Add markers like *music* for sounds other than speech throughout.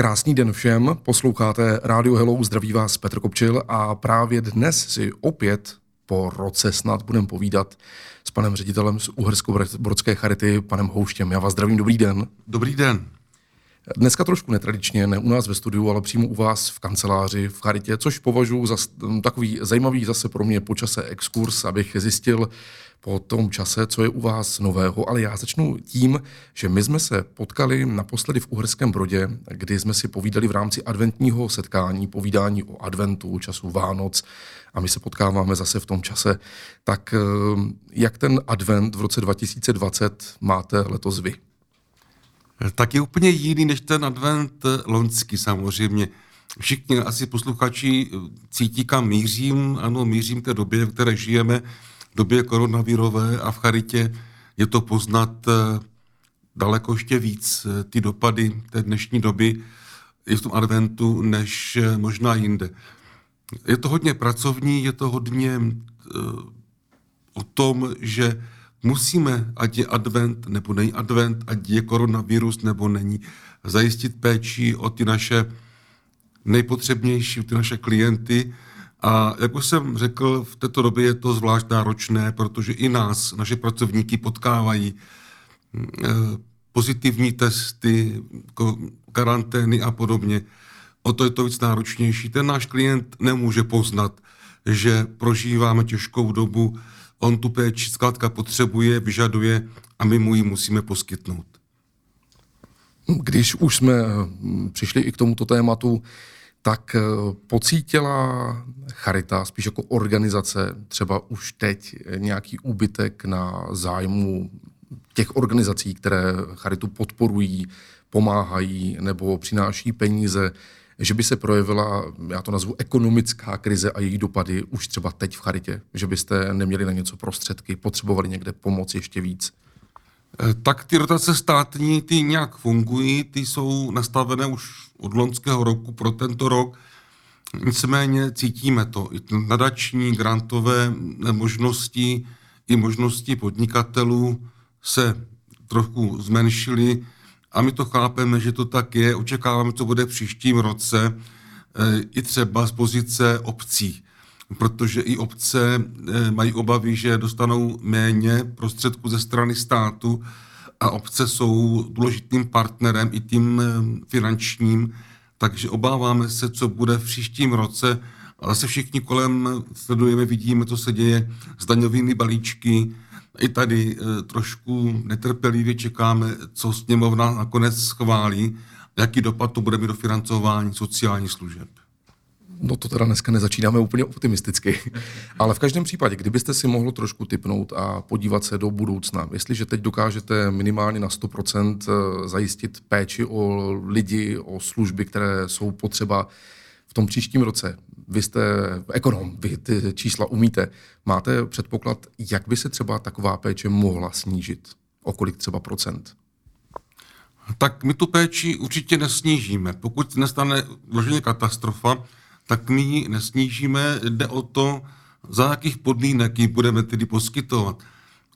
Krásný den všem, posloucháte Radio Hello, zdraví vás Petr Kopčil a právě dnes si opět po roce snad budeme povídat s panem ředitelem z Uhersko-Brodské charity, panem Houštěm. Já vás zdravím, dobrý den. Dobrý den. Dneska trošku netradičně, ne u nás ve studiu, ale přímo u vás v kanceláři, v charitě, což považuji za takový zajímavý zase pro mě počase exkurs, abych zjistil po tom čase, co je u vás nového. Ale já začnu tím, že my jsme se potkali naposledy v Uherském Brodě, kdy jsme si povídali v rámci adventního setkání, povídání o adventu, času Vánoc a my se potkáváme zase v tom čase. Tak eh, jak ten advent v roce 2020 máte letos vy? tak je úplně jiný než ten advent loňský samozřejmě. Všichni asi posluchači cítí, kam mířím. Ano, mířím té době, v které žijeme, době koronavirové a v charitě je to poznat eh, daleko ještě víc eh, ty dopady té dnešní doby i v tom adventu, než eh, možná jinde. Je to hodně pracovní, je to hodně o tom, že musíme, ať je advent nebo není advent, ať je koronavirus nebo není, zajistit péči o ty naše nejpotřebnější, o ty naše klienty. A jak už jsem řekl, v této době je to zvlášť náročné, protože i nás, naše pracovníky potkávají eh, pozitivní testy, karantény a podobně. O to je to víc náročnější. Ten náš klient nemůže poznat, že prožíváme těžkou dobu, on tu péči zkrátka potřebuje, vyžaduje a my mu ji musíme poskytnout. Když už jsme hm, přišli i k tomuto tématu, tak eh, pocítila Charita, spíš jako organizace, třeba už teď nějaký úbytek na zájmu těch organizací, které Charitu podporují, pomáhají nebo přináší peníze že by se projevila, já to nazvu, ekonomická krize a její dopady už třeba teď v charitě, že byste neměli na něco prostředky, potřebovali někde pomoc ještě víc? Eh, tak ty rotace státní, ty nějak fungují, ty jsou nastavené už od loňského roku pro tento rok. Nicméně cítíme to. I nadační, grantové možnosti i možnosti podnikatelů se trochu zmenšily a my to chápeme, že to tak je, očekáváme, co bude v příštím roce, eh, i třeba z pozice obcí, protože i obce eh, mají obavy, že dostanou méně prostředků ze strany státu a obce jsou důležitým partnerem i tím eh, finančním, takže obáváme se, co bude v příštím roce. A zase všichni kolem sledujeme, vidíme, co se děje s daňovými balíčky, i tady e, trošku netrpělivě čekáme, co sněmovna nakonec schválí, jaký dopad to bude mít do financování sociálních služeb. No to teda dneska nezačínáme úplně optimisticky. *laughs* Ale v každém případě, kdybyste si mohl trošku typnout a podívat se do budoucna, jestliže teď dokážete minimálně na 100% e, zajistit péči o lidi, o služby, které jsou potřeba v tom příštím roce, vy jste ekonom, vy ty čísla umíte. Máte předpoklad, jak by se třeba taková péče mohla snížit? O kolik třeba procent? Tak my tu péči určitě nesnížíme. Pokud nestane vloženě katastrofa, tak my ji nesnížíme. Jde o to, za jakých podmínek ji budeme tedy poskytovat.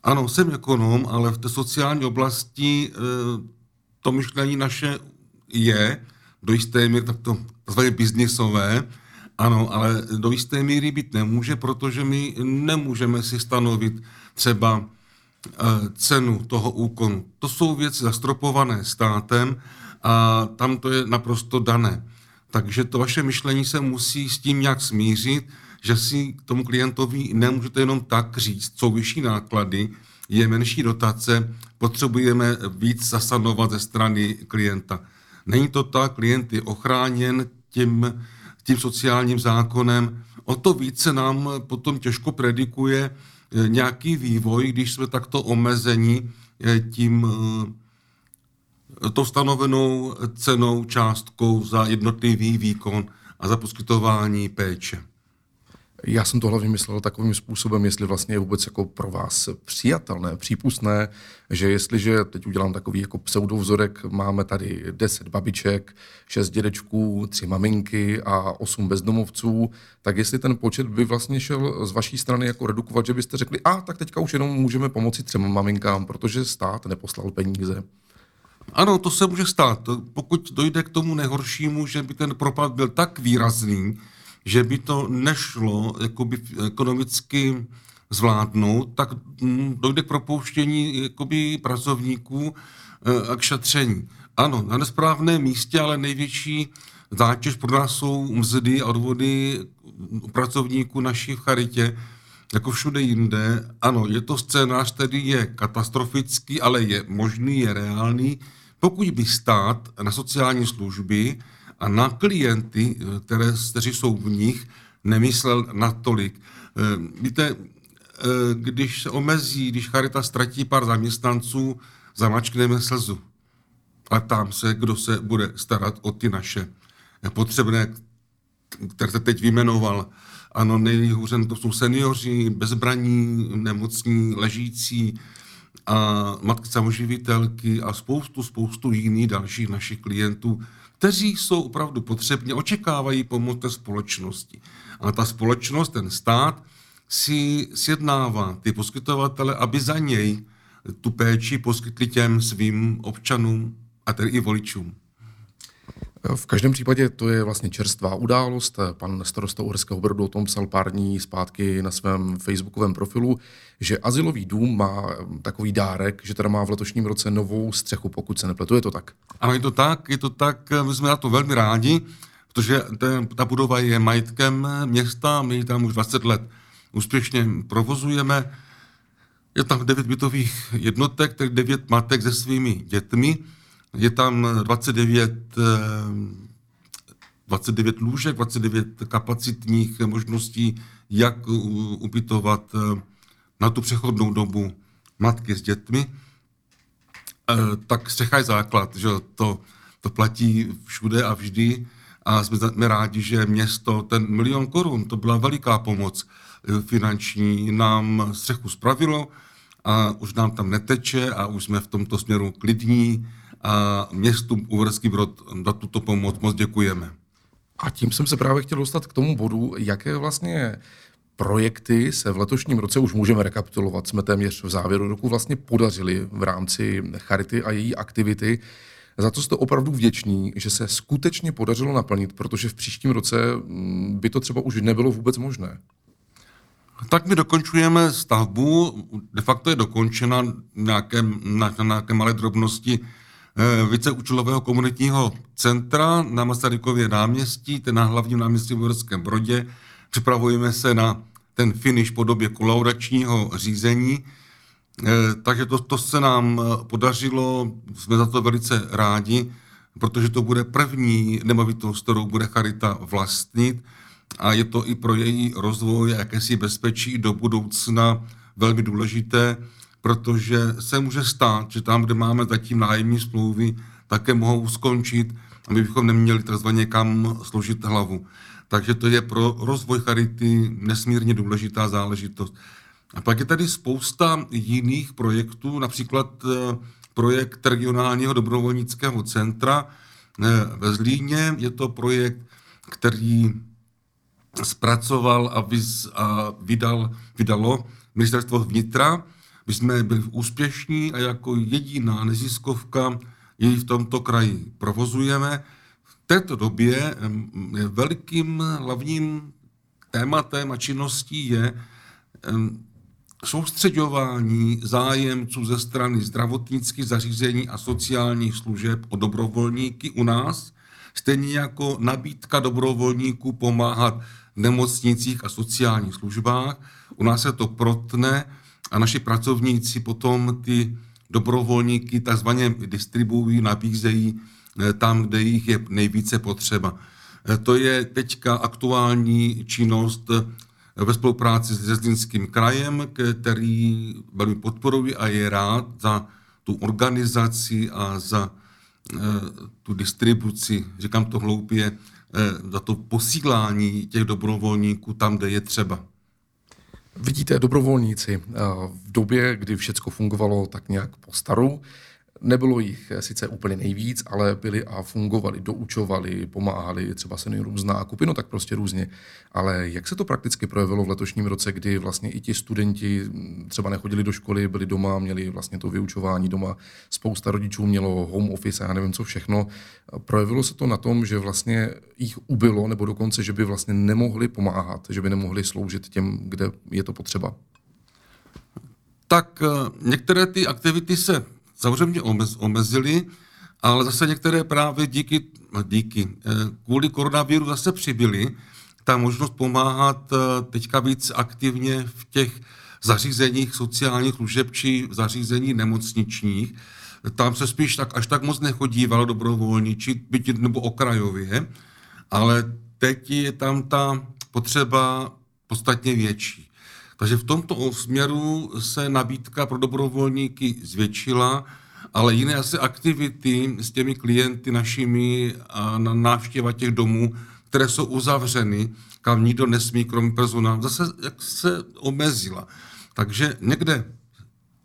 Ano, jsem ekonom, ale v té sociální oblasti e, to myšlení naše je do jisté míry takto takzvaně biznisové, ano, ale do jisté míry být nemůže, protože my nemůžeme si stanovit třeba eh, cenu toho úkonu. To jsou věci zastropované státem a tam to je naprosto dané. Takže to vaše myšlení se musí s tím nějak smířit, že si tomu klientovi nemůžete jenom tak říct, co vyšší náklady, je menší dotace, potřebujeme víc zasanovat ze strany klienta. Není to tak, klient je ochráněn tím tím sociálním zákonem, o to více nám potom těžko predikuje eh, nějaký vývoj, když jsme takto omezení eh, tím to stanovenou cenou, částkou za jednotlivý výkon a za poskytování péče. Já jsem to hlavně myslel takovým způsobem, jestli vlastně je vůbec jako pro vás přijatelné, přípustné, že jestliže teď udělám takový jako pseudovzorek, máme tady 10 babiček, 6 dědečků, 3 maminky a 8 bezdomovců, tak jestli ten počet by vlastně šel z vaší strany jako redukovat, že byste řekli, a tak teďka už jenom můžeme pomoci třem maminkám, protože stát neposlal peníze. Ano, to se může stát. Pokud dojde k tomu nejhoršímu, že by ten propad byl tak výrazný, že by to nešlo jakoby ekonomicky zvládnout, tak mm, dojde k propouštění jakoby pracovníků a k šetření. Ano, na nesprávném místě, ale největší zátěž pro nás jsou mzdy a odvody pracovníků naší v charitě, jako všude jinde. Ano, je to scénář, který je katastrofický, ale je možný, je reálný, pokud by stát na sociální služby a na klienty, které, kteří jsou v nich, nemyslel natolik. Eh, víte, eh, když se omezí, když Charita ztratí pár zaměstnanců, zamačkneme slzu. A tam se, kdo se bude starat o ty naše potřebné, které teď vyjmenoval. Ano, nejhůře to jsou seniori, bezbraní, nemocní, ležící, a matky samoživitelky a spoustu, spoustu jiných dalších našich klientů, kteří jsou opravdu potřební, očekávají pomoc té společnosti. A ta společnost, ten stát, si sjednává ty poskytovatele, aby za něj tu péči poskytli těm svým občanům a tedy i voličům. V každém případě to je vlastně čerstvá událost. Pan starosta Uherského Brodu o tom psal pár dní zpátky na svém facebookovém profilu, že asilový dům má takový dárek, že teda má v letošním roce novou střechu, pokud se nepletu. Je to tak? Ano, je to tak, je to tak. My jsme na to velmi rádi, protože ta budova je majetkem města, my ji tam už 20 let úspěšně provozujeme. Je tam devět bytových jednotek, tak devět matek se svými dětmi. Je tam 29, 29 eh, lůžek, 29 kapacitních možností, jak ubytovat eh, na tu přechodnou dobu matky s dětmi. Eh, tak střecha je základ, že to, to platí všude a vždy a jsme, jsme rádi, že město, ten milion korun, to byla veliká pomoc finanční, nám střechu spravilo a už nám tam neteče a už jsme v tomto směru klidní a městu Uherský Brod za tuto pomoc moc děkujeme. A tím jsem se právě chtěl dostat k tomu bodu, jaké vlastně projekty se v letošním roce už můžeme rekapitulovat, jsme téměř v závěru roku vlastně podařili v rámci Charity a její aktivity. Za to jste opravdu vděční, že se skutečně podařilo naplnit, protože v příštím roce mm, by to třeba už nebylo vůbec možné. Tak my dokončujeme stavbu, de facto je dokončena nějaké, na, na nějaké malé drobnosti víceúčelového komunitního centra na Masarykově náměstí, ten na hlavním náměstí v Uherském Brodě. Připravujeme se na ten finish po době kolaudačního řízení. Eh, takže to, to se nám eh, podařilo, jsme za to velice rádi, protože to bude první nemovitost, kterou bude Charita vlastnit a je to i pro její rozvoj a jakési bezpečí do budoucna velmi důležité protože se může stát, že tam, kde máme zatím nájemní smlouvy, také mohou skončit a my bychom neměli takzvaně kam složit hlavu. Takže to je pro rozvoj charity nesmírně důležitá záležitost. A pak je tady spousta jiných projektů, například eh, projekt regionálního dobrovolnického centra eh, ve Zlíně. Je to projekt, který zpracoval a, vys, a vydal, vydalo ministerstvo vnitra my jsme byli úspěšní a jako jediná neziskovka ji v tomto kraji provozujeme. V této době velikým hlavním tématem a činností je soustředování zájemců ze strany zdravotnických zařízení a sociálních služeb o dobrovolníky u nás, stejně jako nabídka dobrovolníků pomáhat v nemocnicích a sociálních službách. U nás se to protne a naši pracovníci potom ty dobrovolníky takzvaně distribuují, nabízejí eh, tam, kde jich je nejvíce potřeba. Eh, to je teďka aktuální činnost eh, ve spolupráci s Zlínským krajem, který velmi podporuje a je rád za tu organizaci a za tu distribuci, říkám to hloupě, za to posílání těch dobrovolníků tam, kde je třeba. Vidíte, dobrovolníci eh, v době, kdy všechno fungovalo tak nějak po staru, Nebylo jich sice úplně nejvíc, ale byli a fungovali, doučovali, pomáhali třeba seniorům z nákupy, no tak prostě různě. Ale jak se to prakticky projevilo v letošním roce, kdy vlastně i ti studenti třeba nechodili do školy, byli doma, měli vlastně to vyučování doma, spousta rodičů mělo home office a já nevím co všechno. Projevilo se to na tom, že vlastně jich ubylo, nebo dokonce, že by vlastně nemohli pomáhat, že by nemohli sloužit těm, kde je to potřeba? Tak eh, některé ty aktivity se samozřejmě omez, omezili, ale zase některé právě díky, díky eh, kvůli koronaviru zase přibyly. Ta možnost pomáhat eh, teďka víc aktivně v těch zařízeních sociálních služeb či zařízení nemocničních. Tam se spíš tak až tak moc nechodívalo dobrovolničit, byť nebo okrajově, ale teď je tam ta potřeba podstatně větší. Takže v tomto směru se nabídka pro dobrovolníky zvětšila, ale jiné asi aktivity s těmi klienty našimi a na návštěva těch domů, které jsou uzavřeny, kam nikdo nesmí, kromě personálu, zase jak se omezila. Takže někde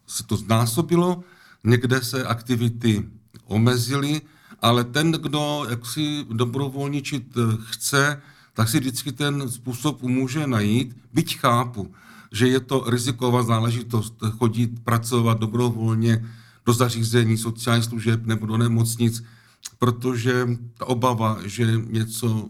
se to znásobilo, někde se aktivity omezily, ale ten, kdo jaksi dobrovolničit chce, tak si vždycky ten způsob může najít, byť chápu, že je to riziková záležitost chodit, pracovat dobrovolně do zařízení sociálních služeb nebo do nemocnic, protože ta obava, že něco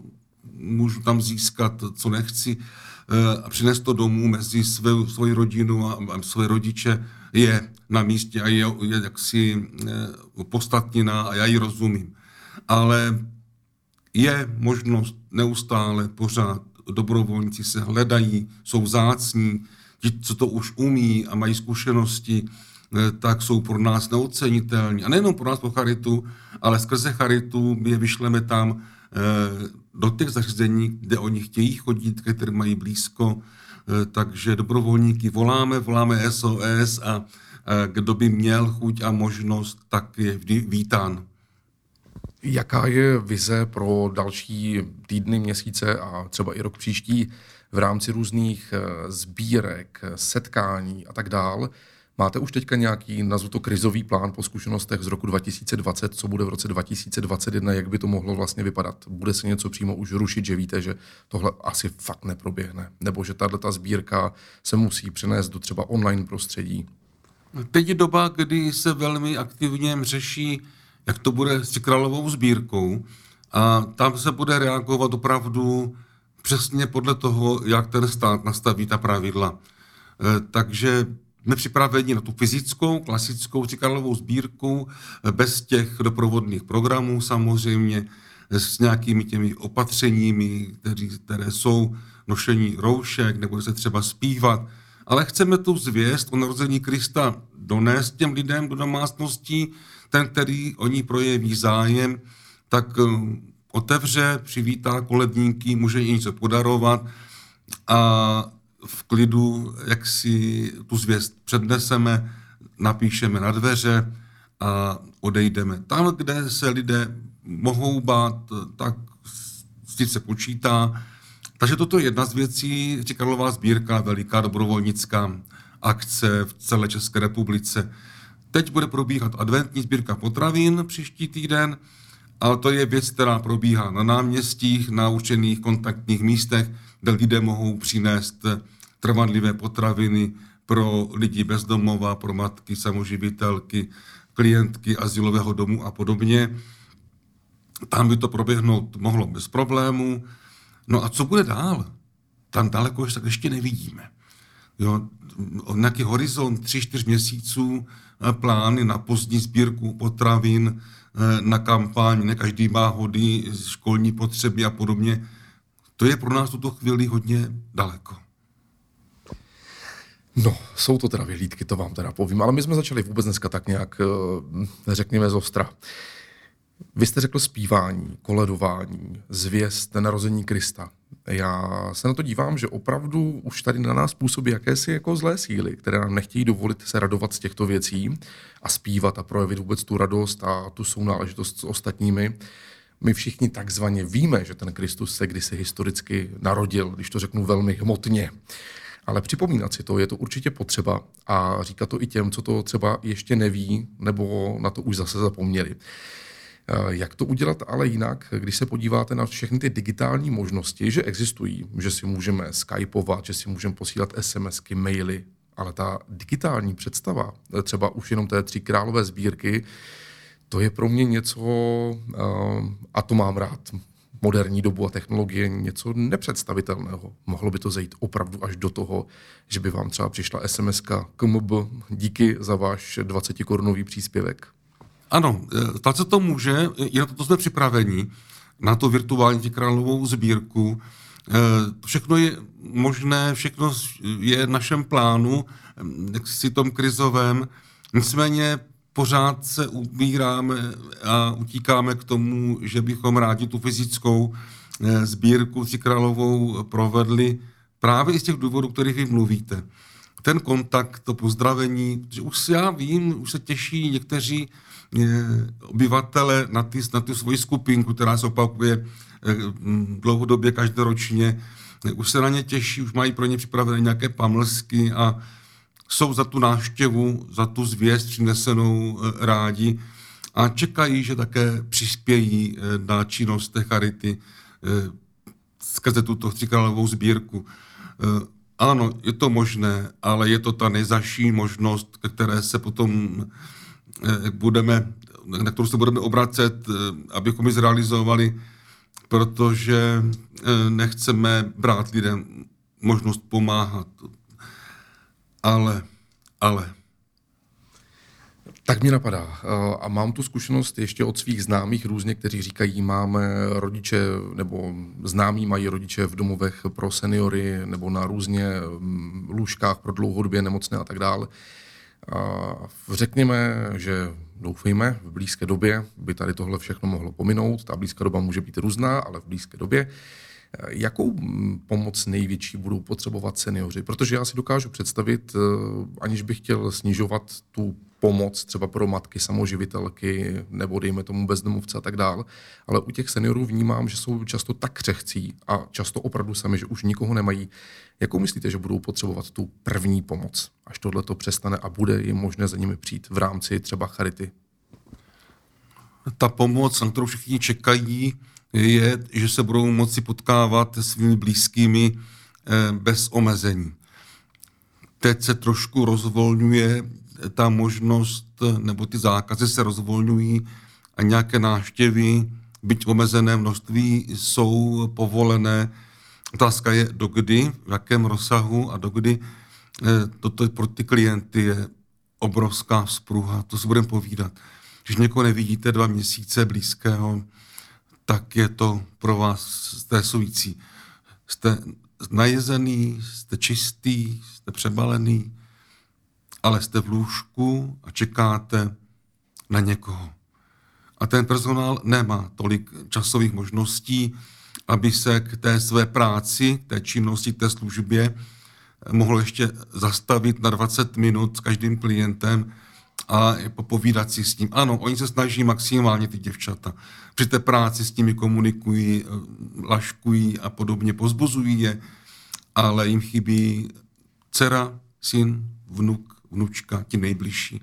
můžu tam získat, co nechci, eh, a přinést to domů mezi svou, svoji rodinu a, a své rodiče, je na místě a je, je jaksi eh, podstatněná a já ji rozumím. Ale je možnost neustále pořád dobrovolníci se hledají, jsou vzácní, ti, co to už umí a mají zkušenosti, eh, tak jsou pro nás neocenitelní. A nejenom pro nás, pro Charitu, ale skrze Charitu je vyšleme tam eh, do těch zařízení, kde oni chtějí chodit, které mají blízko, eh, takže dobrovolníky voláme, voláme SOS a kdo by měl chuť a možnost, tak je vždy vítán. Jaká je vize pro další týdny, měsíce a třeba i rok příští v rámci různých eh, sbírek, setkání a tak dál? Máte už teďka nějaký, nazvu to krizový plán po zkušenostech z roku 2020, co bude v roce 2021, jak by to mohlo vlastně vypadat? Bude se něco přímo už rušit, že víte, že tohle asi fakt neproběhne? Nebo že tahle sbírka se musí přenést do třeba online prostředí? Teď je doba, kdy se velmi aktivně řeší jak to bude s královou sbírkou a tam se bude reagovat opravdu přesně podle toho, jak ten stát nastaví ta pravidla. E, takže jsme připraveni na tu fyzickou, klasickou Cikárlovou sbírku, e, bez těch doprovodných programů samozřejmě, s nějakými těmi opatřeními, které, které jsou nošení roušek, nebo se třeba zpívat. Ale chceme tu zvěst o narození Krista donést těm lidem do domácností, ten, který o ní projeví zájem, tak eh, otevře, přivítá koledníky, může jí něco podarovat a v klidu, jak si tu zvěst předneseme, napíšeme na dveře a odejdeme. Tam, kde se lidé mohou bát, tak s se počítá. Takže toto je jedna z věcí, Karlová sbírka, veliká dobrovolnická akce v celé České republice. Teď bude probíhat adventní sbírka potravin příští týden, ale to je věc, která probíhá na náměstích, na určených kontaktních místech, kde lidé mohou přinést trvanlivé potraviny pro lidi bezdomova, pro matky, samoživitelky, klientky asilového domu a podobně. Tam by to proběhnout mohlo bez problémů. No a co bude dál? Tam daleko ještě, nevidíme. Jo, nějaký horizont 3-4 měsíců Eh, plány na pozdní sbírku potravin, eh, na kampaň, ne každý má hody, školní potřeby a podobně. To je pro nás tuto chvíli hodně daleko. No, jsou to teda vyhlídky, to vám teda povím, ale my jsme začali vůbec dneska tak nějak, eh, řekněme, z ostra. Vy jste řekl zpívání, koledování, zvěst narození Krista. Já se na to dívám, že opravdu už tady na nás působí jakési jako zlé síly, které nám nechtějí dovolit se radovat z těchto věcí a zpívat a projevit vůbec tu radost a tu sounáležitost s ostatními. My všichni takzvaně víme, že ten Kristus se kdysi historicky narodil, když to řeknu velmi hmotně. Ale připomínat si to, je to určitě potřeba a říkat to i těm, co to třeba ještě neví, nebo na to už zase zapomněli. Eh, jak to udělat ale jinak, když se podíváte na všechny ty digitální možnosti, že existují, že si můžeme skypovat, že si můžeme posílat SMSky, maily, ale ta digitální představa, eh, třeba už jenom té tři králové sbírky, to je pro mě něco, eh, a to mám rád, moderní dobu a technologie něco nepředstavitelného. Mohlo by to zajít opravdu až do toho, že by vám třeba přišla SMS KMB díky za váš 20 korunový příspěvek. Ano, stát se to může, i na to jsme připraveni, na to virtuální královou sbírku. E, všechno je možné, všechno je v našem plánu, jak si tom krizovém. Nicméně pořád se ubíráme a utíkáme k tomu, že bychom rádi tu fyzickou sbírku královou provedli právě i z těch důvodů, kterých vy mluvíte. Ten kontakt, to pozdravení, že už já vím, už se těší někteří obyvatele na, ty, na tu svoji skupinku, která se opakuje eh, dlouhodobě každoročně. Už se na ně těší, už mají pro ně připravené nějaké pamlsky a jsou za tu návštěvu, za tu zvěst přinesenou eh, rádi a čekají, že také přispějí eh, na činnost té charity skrze tuto tříkrálovou sbírku. Ano, je to možné, ale je to ta nejzaší možnost, které se potom Eh, budeme, na kterou se budeme obracet, eh, abychom ji zrealizovali, protože eh, nechceme brát lidem možnost pomáhat. Ale, ale. Tak mi napadá. A mám tu zkušenost ještě od svých známých různě, kteří říkají, máme rodiče, nebo známí mají rodiče v domovech pro seniory, nebo na různě mm, lůžkách pro dlouhodobě nemocné a tak dále. Řekněme, že doufejme, v blízké době by tady tohle všechno mohlo pominout. Ta blízká doba může být různá, ale v blízké době. Jakou pomoc největší budou potřebovat seniori? Protože já si dokážu představit, eh, aniž bych chtěl snižovat tu pomoc třeba pro matky samoživitelky nebo dejme tomu bezdomovce a tak dál. Ale u těch seniorů vnímám, že jsou často tak křehcí a často opravdu sami, že už nikoho nemají. Jakou myslíte, že budou potřebovat tu první pomoc, až tohle to přestane a bude jim možné za nimi přijít v rámci třeba charity? Ta pomoc, na kterou všichni čekají, je, že se budou moci potkávat se svými blízkými eh, bez omezení. Teď se trošku rozvolňuje ta možnost, nebo ty zákazy se rozvolňují a nějaké návštěvy, byť omezené množství, jsou povolené. Otázka je, dokdy, v jakém rozsahu a dokdy eh, toto pro ty klienty je obrovská spruha, to si budeme povídat. Když někoho nevidíte dva měsíce blízkého, tak je to pro vás stresující. Jste najezený, jste čistý, jste přebalený, ale jste v lůžku a čekáte na někoho. A ten personál nemá tolik časových možností, aby se k té své práci, té činnosti, té službě mohl ještě zastavit na 20 minut s každým klientem a popovídat si s ním. Ano, oni se snaží maximálně ty děvčata. Při té práci s nimi komunikují, laškují a podobně, pozbuzují je, ale jim chybí dcera, syn, vnuk, vnučka, ti nejbližší.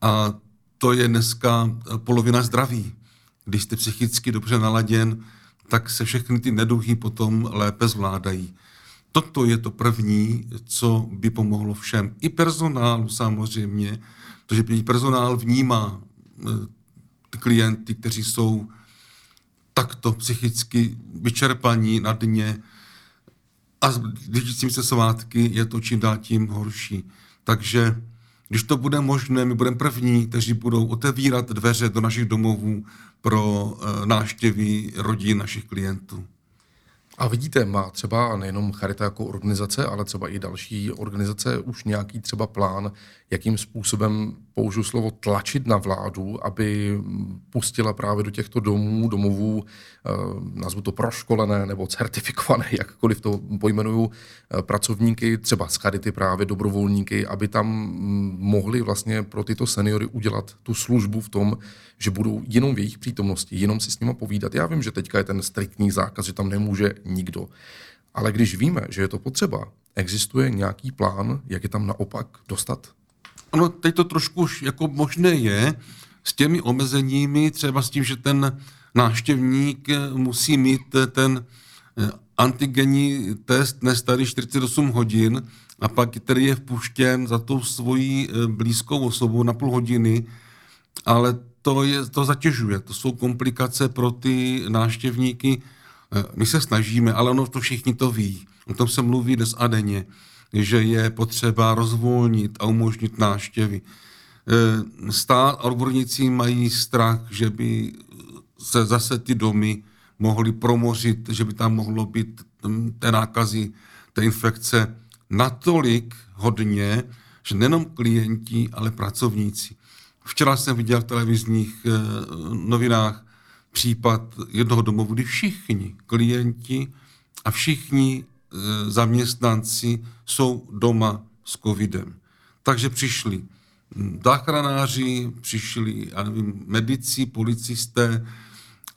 A to je dneska polovina zdraví. Když jste psychicky dobře naladěn, tak se všechny ty neduhy potom lépe zvládají. Toto je to první, co by pomohlo všem. I personálu samozřejmě, protože personál vnímá eh, ty klienty, kteří jsou takto psychicky vyčerpaní na dně a blížícím se svátky je to čím dál tím horší. Takže když to bude možné, my budeme první, kteří budou otevírat dveře do našich domovů pro e, návštěvy rodin našich klientů. A vidíte, má třeba nejenom Charita jako organizace, ale třeba i další organizace už nějaký třeba plán, jakým způsobem použiju slovo tlačit na vládu, aby pustila právě do těchto domů, domovů, eh, nazvu to proškolené nebo certifikované, *laughs* jakkoliv to pojmenuju, eh, pracovníky, třeba z Charity právě dobrovolníky, aby tam mm, mohli vlastně pro tyto seniory udělat tu službu v tom, že budou jenom v jejich přítomnosti, jenom si s nimi povídat. Já vím, že teďka je ten striktní zákaz, že tam nemůže nikdo Ale když víme, že je to potřeba, existuje nějaký plán, jak je tam naopak dostat? Ano, teď to trošku už jako možné je, s těmi omezeními, třeba s tím, že ten náštěvník musí mít ten eh, antigenní test nestarý 48 hodin a pak, který je vpuštěn za tou svojí eh, blízkou osobu na půl hodiny, ale to, je, to zatěžuje, to jsou komplikace pro ty náštěvníky. Eh, my se snažíme, ale ono to všichni to ví. O tom se mluví dnes a denně, že je potřeba rozvolnit a umožnit náštěvy. Eh, stát a odborníci mají strach, že by se zase ty domy mohly promořit, že by tam mohlo být hm, té nákazy, té infekce natolik hodně, že nejenom klienti, ale pracovníci. Včera jsem viděl v televizních e, novinách případ jednoho domovu, kdy všichni klienti a všichni zaměstnanci jsou doma s covidem. Takže přišli záchranáři, přišli, já nevím, medici, policisté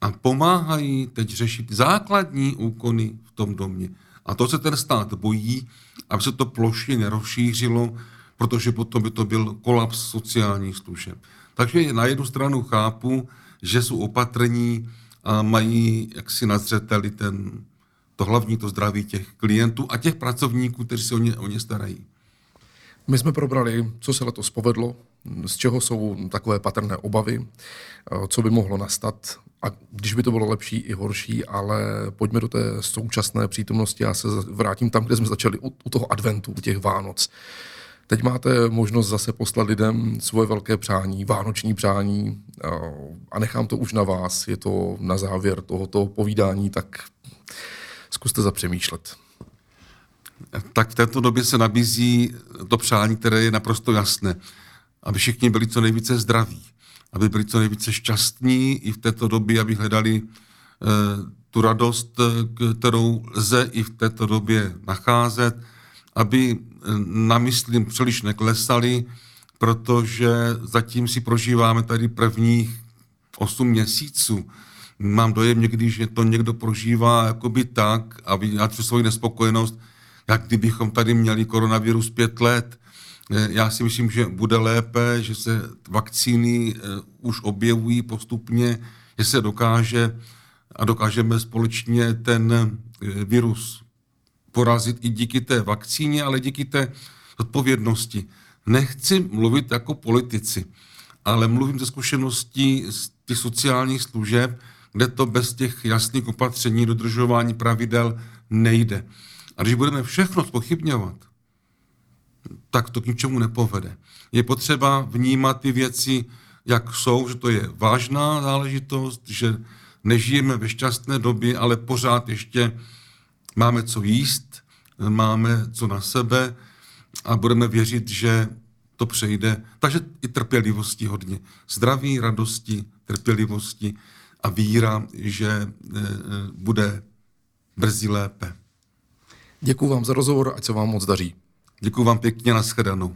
a pomáhají teď řešit základní úkony v tom domě. A to se ten stát bojí, aby se to plošně nerozšířilo, protože potom by to byl kolaps sociálních služeb. Takže na jednu stranu chápu, že jsou opatrní a mají jaksi na zřeteli ten, to hlavní, to zdraví těch klientů a těch pracovníků, kteří se o ně, o ně starají. My jsme probrali, co se letos povedlo, z čeho jsou takové patrné obavy, co by mohlo nastat a když by to bylo lepší i horší, ale pojďme do té současné přítomnosti. Já se vrátím tam, kde jsme začali u, toho adventu, u těch Vánoc. Teď máte možnost zase poslat lidem svoje velké přání, vánoční přání a nechám to už na vás. Je to na závěr tohoto povídání, tak zkuste zapřemýšlet. Tak v této době se nabízí to přání, které je naprosto jasné. Aby všichni byli co nejvíce zdraví, aby byli co nejvíce šťastní i v této době, aby hledali eh, tu radost, eh, kterou lze i v této době nacházet, aby eh, na myslím příliš neklesali, protože zatím si prožíváme tady prvních 8 měsíců. Mám dojem někdy, že to někdo prožívá jakoby tak a vyjádřuje svoji nespokojenost, jak kdybychom tady měli koronavirus pět let. Eh, já si myslím, že bude lépe, že se vakcíny eh, už objevují postupně, že se dokáže a dokážeme společně ten eh, virus porazit i díky té vakcíně, ale díky té odpovědnosti. Nechci mluvit jako politici, ale mluvím ze zkušeností z těch sociálních služeb, kde to bez těch jasných opatření, dodržování pravidel nejde. A když budeme všechno spochybňovat, tak to k ničemu nepovede. Je potřeba vnímat ty věci, jak jsou, že to je vážná záležitost, že nežijeme ve šťastné době, ale pořád ještě máme co jíst, máme co na sebe a budeme věřit, že to přejde. Takže i trpělivosti hodně. Zdraví, radosti, trpělivosti a víra, že e, e, bude brzy lépe. Děkuji vám za rozhovor, ať se vám moc daří. Děkuji vám pěkně, nashledanou.